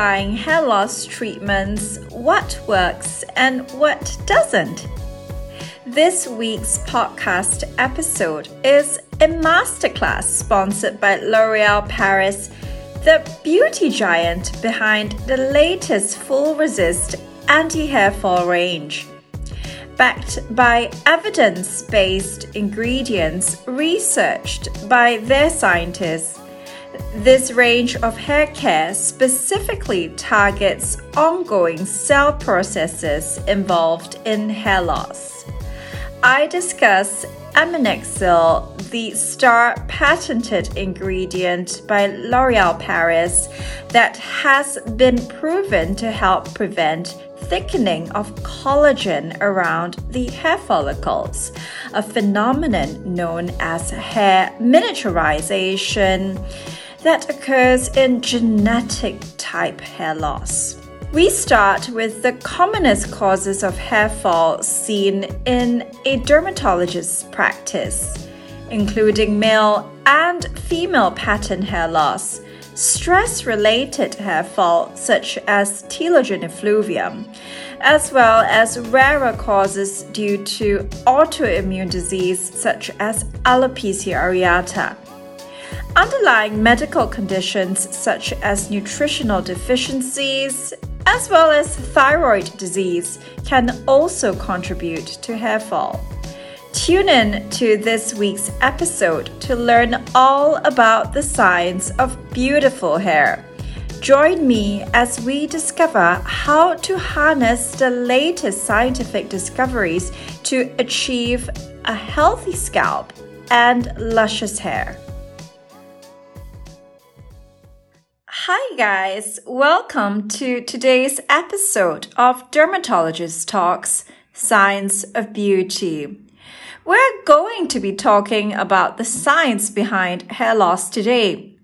demystifying hair loss treatments, what works and what doesn't. This week's podcast episode is a masterclass sponsored by L'Oreal Paris, the beauty giant behind the latest full resist anti hair fall range. Backed by evidence based ingredients researched by their scientists this range of hair care specifically targets ongoing cell processes involved in hair loss. I discuss Aminexil, the star patented ingredient by L'Oreal Paris that has been proven to help prevent thickening of collagen around the hair follicles, a phenomenon known as hair miniaturization that occurs in genetic type hair loss. We start with the commonest causes of hair fall seen in a dermatologist's practice, including male and female pattern hair loss, stress related hair fall, such as telogen effluvium, as well as rarer causes due to autoimmune disease, such as alopecia areata. Underlying medical conditions such as nutritional deficiencies, as well as thyroid disease, can also contribute to hair fall. Tune in to this week's episode to learn all about the science of beautiful hair. Join me as we discover how to harness the latest scientific discoveries to achieve a healthy scalp and luscious hair. Hi, guys. Welcome to today's episode of Dermatologist Talks Science of Beauty. We're going to be talking about the science behind hair loss today.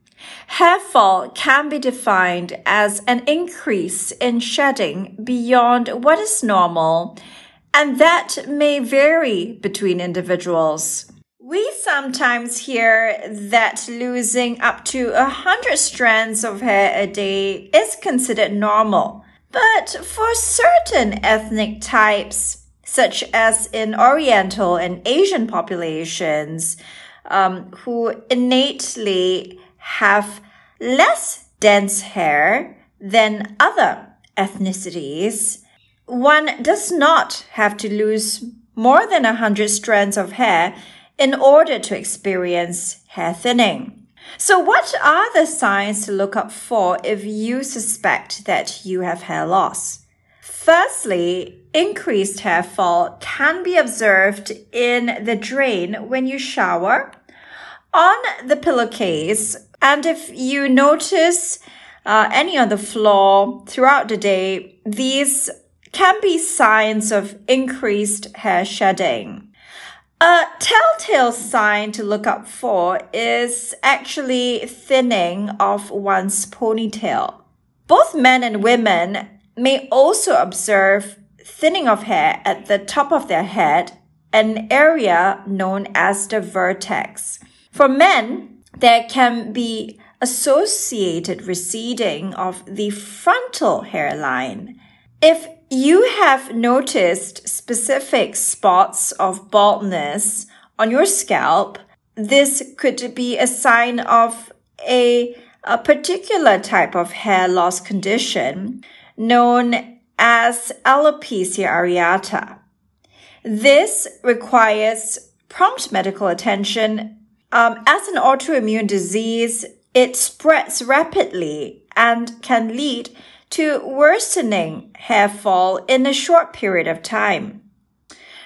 Hair fall can be defined as an increase in shedding beyond what is normal, and that may vary between individuals. We sometimes hear that losing up to a hundred strands of hair a day is considered normal. But for certain ethnic types, such as in Oriental and Asian populations, um, who innately have less dense hair than other ethnicities, one does not have to lose more than a hundred strands of hair in order to experience hair thinning. So, what are the signs to look up for if you suspect that you have hair loss? Firstly, increased hair fall can be observed in the drain when you shower, on the pillowcase, and if you notice uh, any on the floor throughout the day, these can be signs of increased hair shedding. A telltale sign to look up for is actually thinning of one's ponytail. Both men and women may also observe thinning of hair at the top of their head, an area known as the vertex. For men, there can be associated receding of the frontal hairline. If you have noticed specific spots of baldness on your scalp, this could be a sign of a, a particular type of hair loss condition known as alopecia areata. This requires prompt medical attention. Um, as an autoimmune disease, it spreads rapidly and can lead to worsening hair fall in a short period of time.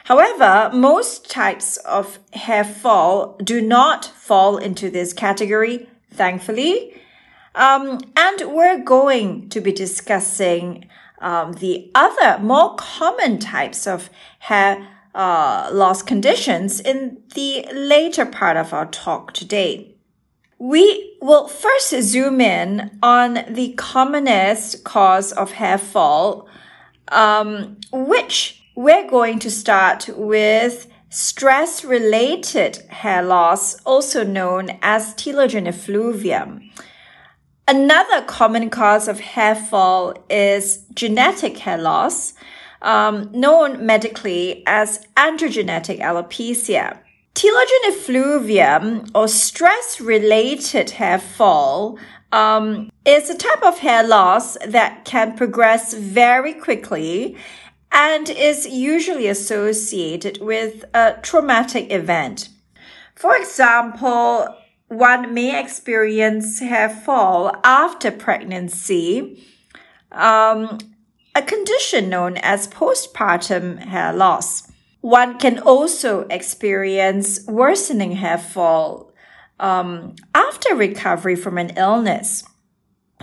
However, most types of hair fall do not fall into this category, thankfully. Um, and we're going to be discussing um, the other more common types of hair uh, loss conditions in the later part of our talk today. We will first zoom in on the commonest cause of hair fall, um, which we're going to start with stress related hair loss, also known as telogen effluvium. Another common cause of hair fall is genetic hair loss, um, known medically as androgenetic alopecia. Telogen effluvium or stress related hair fall um, is a type of hair loss that can progress very quickly and is usually associated with a traumatic event. For example, one may experience hair fall after pregnancy, um, a condition known as postpartum hair loss. One can also experience worsening hair fall um, after recovery from an illness.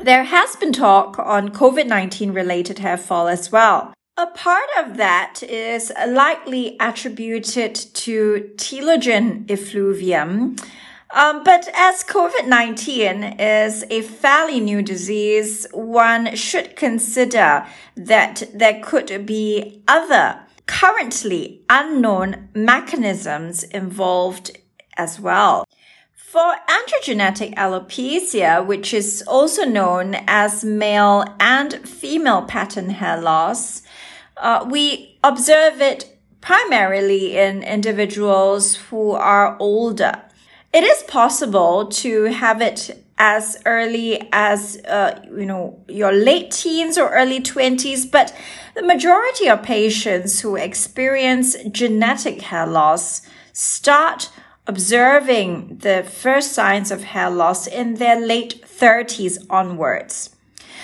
There has been talk on COVID 19 related hair fall as well. A part of that is likely attributed to telogen effluvium. Um, but as COVID 19 is a fairly new disease, one should consider that there could be other currently unknown mechanisms involved as well. For androgenetic alopecia, which is also known as male and female pattern hair loss, uh, we observe it primarily in individuals who are older. It is possible to have it as early as uh, you know your late teens or early 20s but the majority of patients who experience genetic hair loss start observing the first signs of hair loss in their late 30s onwards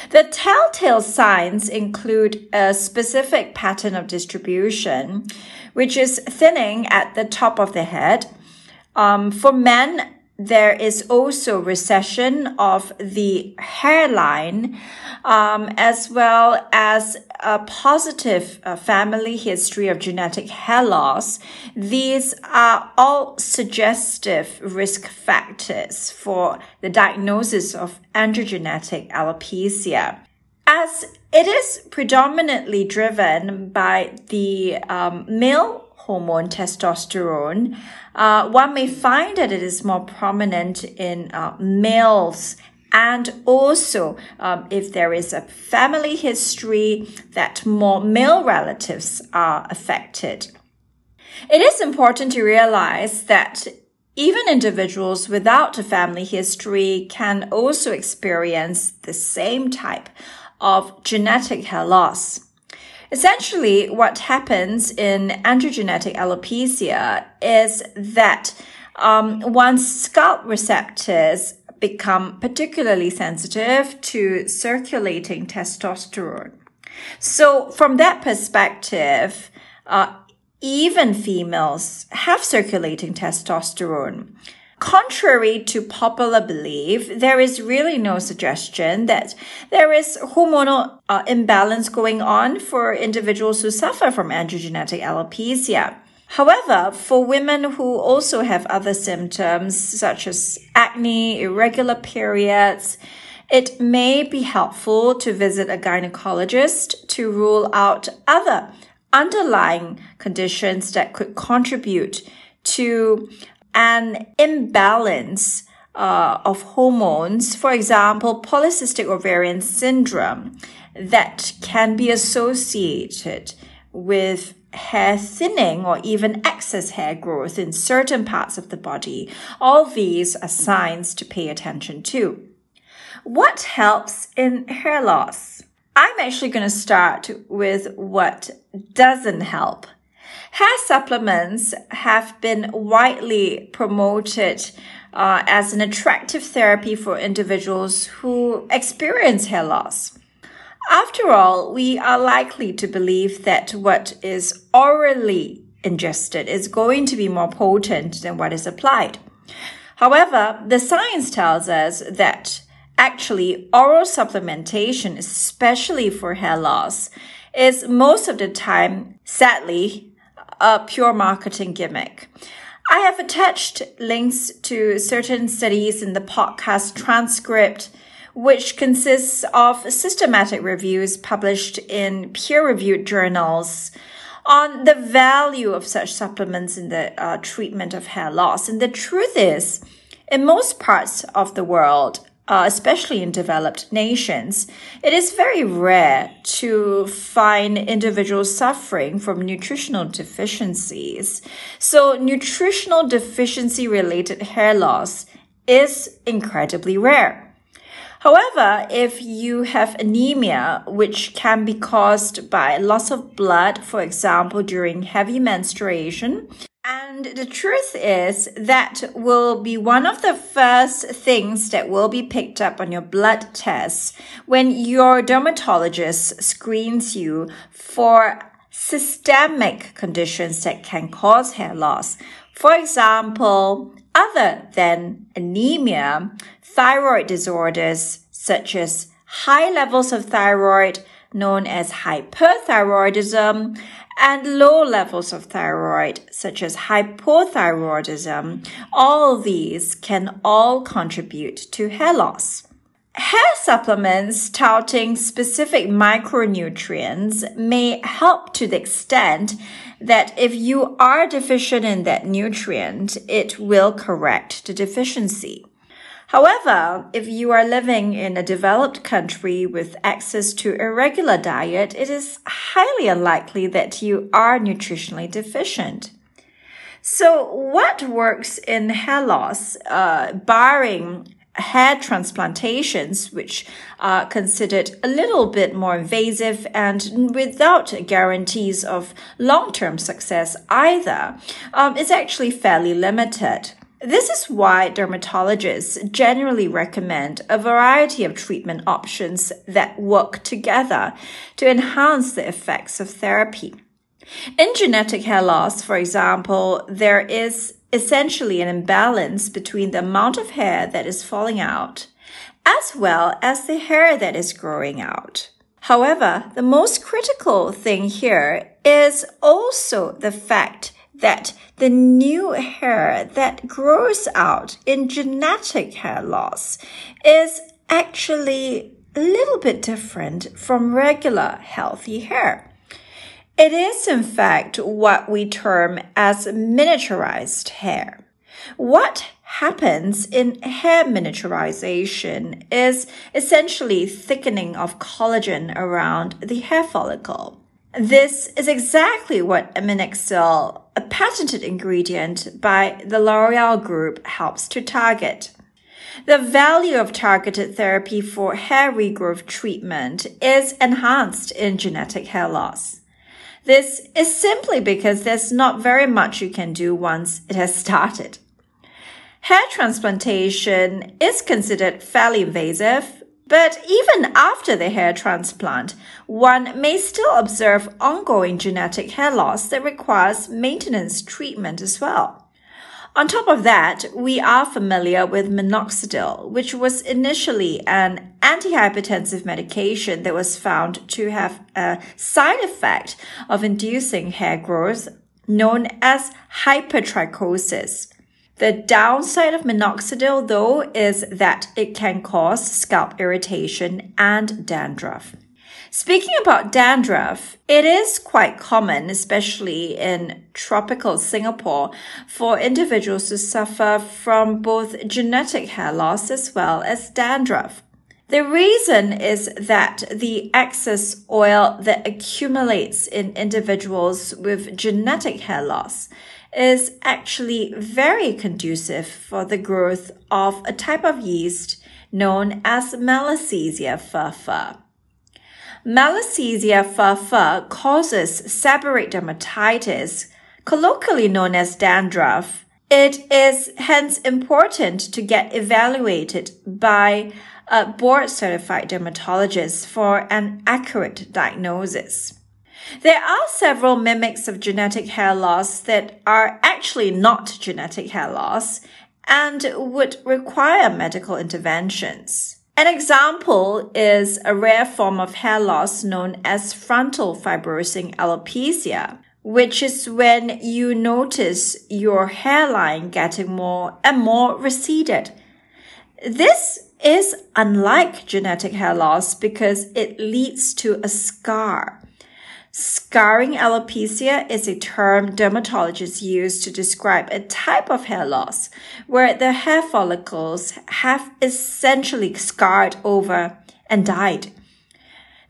the telltale signs include a specific pattern of distribution, which is thinning at the top of the head. Um, for men, there is also recession of the hairline, um, as well as a positive uh, family history of genetic hair loss. These are all suggestive risk factors for the diagnosis of androgenetic alopecia. As it is predominantly driven by the um, male hormone testosterone, uh, one may find that it is more prominent in uh, males and also um, if there is a family history that more male relatives are affected. It is important to realize that even individuals without a family history can also experience the same type of genetic hair loss. Essentially, what happens in androgenetic alopecia is that um, one's scalp receptors become particularly sensitive to circulating testosterone. So, from that perspective, uh, even females have circulating testosterone. Contrary to popular belief, there is really no suggestion that there is hormonal uh, imbalance going on for individuals who suffer from androgenetic alopecia. However, for women who also have other symptoms such as acne, irregular periods, it may be helpful to visit a gynecologist to rule out other underlying conditions that could contribute to an imbalance uh, of hormones, for example, polycystic ovarian syndrome, that can be associated with hair thinning or even excess hair growth in certain parts of the body. All these are signs to pay attention to. What helps in hair loss? I'm actually going to start with what doesn't help. Hair supplements have been widely promoted uh, as an attractive therapy for individuals who experience hair loss. After all, we are likely to believe that what is orally ingested is going to be more potent than what is applied. However, the science tells us that actually oral supplementation, especially for hair loss, is most of the time, sadly, a pure marketing gimmick. I have attached links to certain studies in the podcast transcript, which consists of systematic reviews published in peer reviewed journals on the value of such supplements in the uh, treatment of hair loss. And the truth is, in most parts of the world, uh, especially in developed nations, it is very rare to find individuals suffering from nutritional deficiencies. So, nutritional deficiency related hair loss is incredibly rare. However, if you have anemia, which can be caused by loss of blood, for example, during heavy menstruation, and the truth is that will be one of the first things that will be picked up on your blood tests when your dermatologist screens you for systemic conditions that can cause hair loss. For example, other than anemia, thyroid disorders such as high levels of thyroid known as hyperthyroidism and low levels of thyroid, such as hypothyroidism, all these can all contribute to hair loss. Hair supplements touting specific micronutrients may help to the extent that if you are deficient in that nutrient, it will correct the deficiency. However, if you are living in a developed country with access to a regular diet, it is highly unlikely that you are nutritionally deficient. So, what works in hair loss, uh, barring hair transplantations, which are considered a little bit more invasive and without guarantees of long term success either, um, is actually fairly limited. This is why dermatologists generally recommend a variety of treatment options that work together to enhance the effects of therapy. In genetic hair loss, for example, there is essentially an imbalance between the amount of hair that is falling out as well as the hair that is growing out. However, the most critical thing here is also the fact that the new hair that grows out in genetic hair loss is actually a little bit different from regular healthy hair. It is, in fact, what we term as miniaturized hair. What happens in hair miniaturization is essentially thickening of collagen around the hair follicle. This is exactly what Aminexil, a patented ingredient by the L'Oreal Group, helps to target. The value of targeted therapy for hair regrowth treatment is enhanced in genetic hair loss. This is simply because there's not very much you can do once it has started. Hair transplantation is considered fairly invasive but even after the hair transplant, one may still observe ongoing genetic hair loss that requires maintenance treatment as well. On top of that, we are familiar with minoxidil, which was initially an antihypertensive medication that was found to have a side effect of inducing hair growth known as hypertrichosis. The downside of minoxidil, though, is that it can cause scalp irritation and dandruff. Speaking about dandruff, it is quite common, especially in tropical Singapore, for individuals to suffer from both genetic hair loss as well as dandruff. The reason is that the excess oil that accumulates in individuals with genetic hair loss is actually very conducive for the growth of a type of yeast known as Malassezia fur. Malassezia fur causes seborrheic dermatitis, colloquially known as dandruff. It is hence important to get evaluated by a board certified dermatologist for an accurate diagnosis. There are several mimics of genetic hair loss that are actually not genetic hair loss and would require medical interventions. An example is a rare form of hair loss known as frontal fibrosing alopecia, which is when you notice your hairline getting more and more receded. This is unlike genetic hair loss because it leads to a scar Scarring alopecia is a term dermatologists use to describe a type of hair loss where the hair follicles have essentially scarred over and died.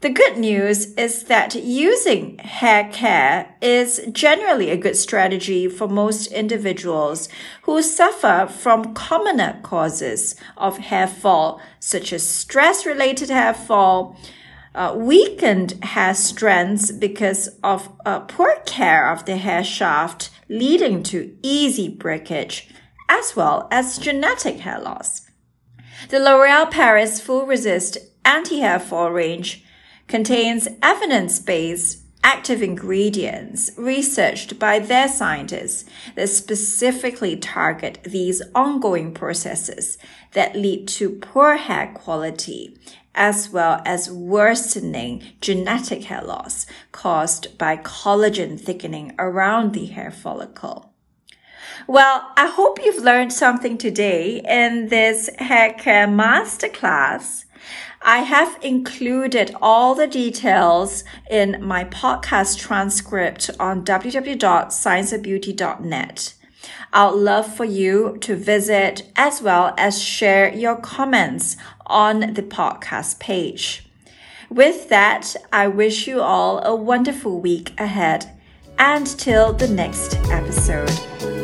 The good news is that using hair care is generally a good strategy for most individuals who suffer from commoner causes of hair fall, such as stress related hair fall, uh, weakened hair strands because of uh, poor care of the hair shaft, leading to easy breakage, as well as genetic hair loss. The L'Oreal Paris Full Resist Anti Hair Fall range contains evidence-based active ingredients researched by their scientists that specifically target these ongoing processes that lead to poor hair quality as well as worsening genetic hair loss caused by collagen thickening around the hair follicle. Well, I hope you've learned something today in this hair care masterclass. I have included all the details in my podcast transcript on www.scienceofbeauty.net. I'd love for you to visit as well as share your comments on the podcast page. With that, I wish you all a wonderful week ahead and till the next episode.